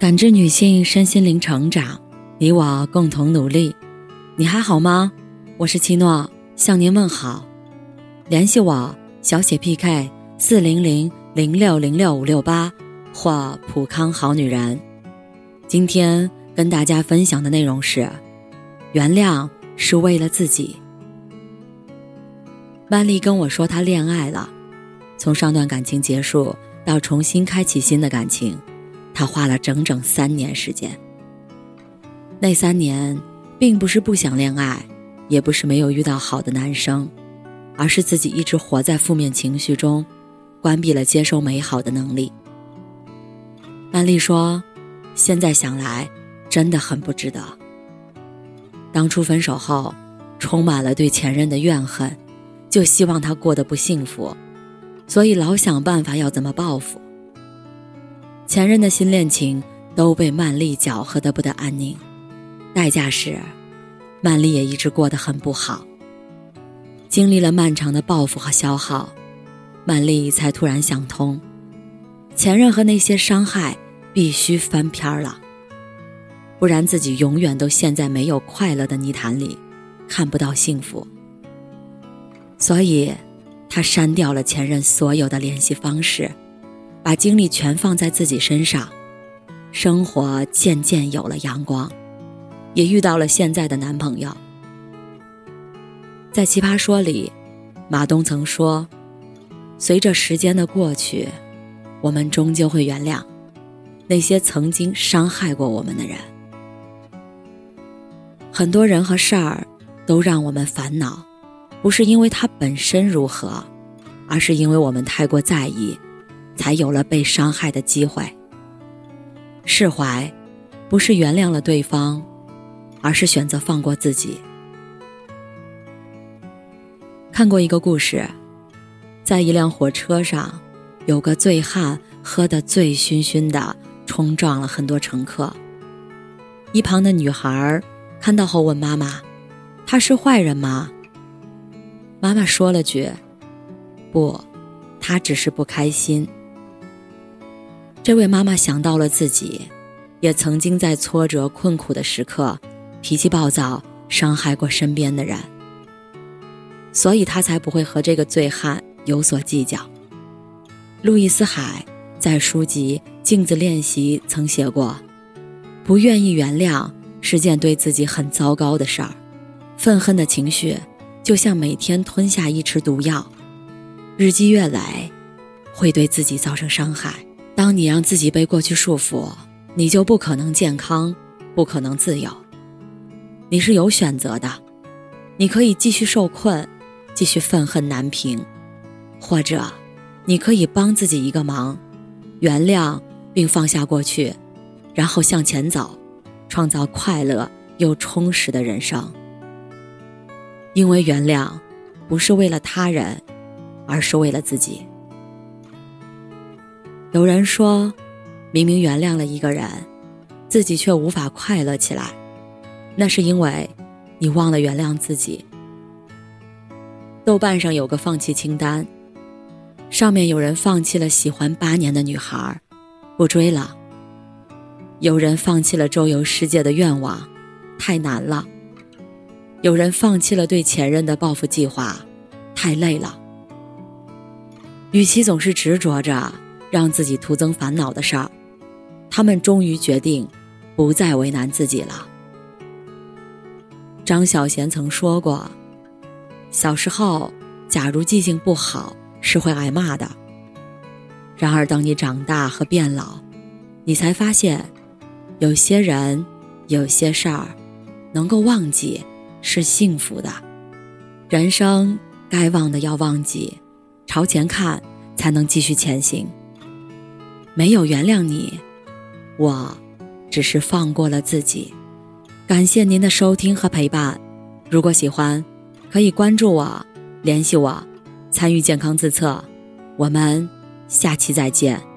感知女性身心灵成长，你我共同努力。你还好吗？我是七诺，向您问好。联系我小写 PK 四零零零六零六五六八或普康好女人。今天跟大家分享的内容是：原谅是为了自己。曼丽跟我说她恋爱了，从上段感情结束到重新开启新的感情。他花了整整三年时间。那三年，并不是不想恋爱，也不是没有遇到好的男生，而是自己一直活在负面情绪中，关闭了接受美好的能力。曼丽说：“现在想来，真的很不值得。当初分手后，充满了对前任的怨恨，就希望他过得不幸福，所以老想办法要怎么报复。”前任的新恋情都被曼丽搅和得不得安宁，代价是，曼丽也一直过得很不好。经历了漫长的报复和消耗，曼丽才突然想通，前任和那些伤害必须翻篇了，不然自己永远都陷在没有快乐的泥潭里，看不到幸福。所以，她删掉了前任所有的联系方式。把精力全放在自己身上，生活渐渐有了阳光，也遇到了现在的男朋友。在《奇葩说》里，马东曾说：“随着时间的过去，我们终究会原谅那些曾经伤害过我们的人。很多人和事儿都让我们烦恼，不是因为它本身如何，而是因为我们太过在意。”才有了被伤害的机会。释怀，不是原谅了对方，而是选择放过自己。看过一个故事，在一辆火车上，有个醉汉喝得醉醺醺的，冲撞了很多乘客。一旁的女孩看到后问妈妈：“他是坏人吗？”妈妈说了句：“不，他只是不开心。”这位妈妈想到了自己，也曾经在挫折困苦的时刻，脾气暴躁，伤害过身边的人，所以她才不会和这个醉汉有所计较。路易斯·海在书籍《镜子练习》曾写过：“不愿意原谅是件对自己很糟糕的事儿，愤恨的情绪就像每天吞下一匙毒药，日积月累，会对自己造成伤害。”当你让自己被过去束缚，你就不可能健康，不可能自由。你是有选择的，你可以继续受困，继续愤恨难平，或者，你可以帮自己一个忙，原谅并放下过去，然后向前走，创造快乐又充实的人生。因为原谅，不是为了他人，而是为了自己。有人说，明明原谅了一个人，自己却无法快乐起来，那是因为你忘了原谅自己。豆瓣上有个放弃清单，上面有人放弃了喜欢八年的女孩，不追了；有人放弃了周游世界的愿望，太难了；有人放弃了对前任的报复计划，太累了。与其总是执着着。让自己徒增烦恼的事儿，他们终于决定不再为难自己了。张小娴曾说过：“小时候，假如记性不好，是会挨骂的。然而，当你长大和变老，你才发现，有些人、有些事儿，能够忘记是幸福的。人生该忘的要忘记，朝前看，才能继续前行。”没有原谅你，我只是放过了自己。感谢您的收听和陪伴。如果喜欢，可以关注我，联系我，参与健康自测。我们下期再见。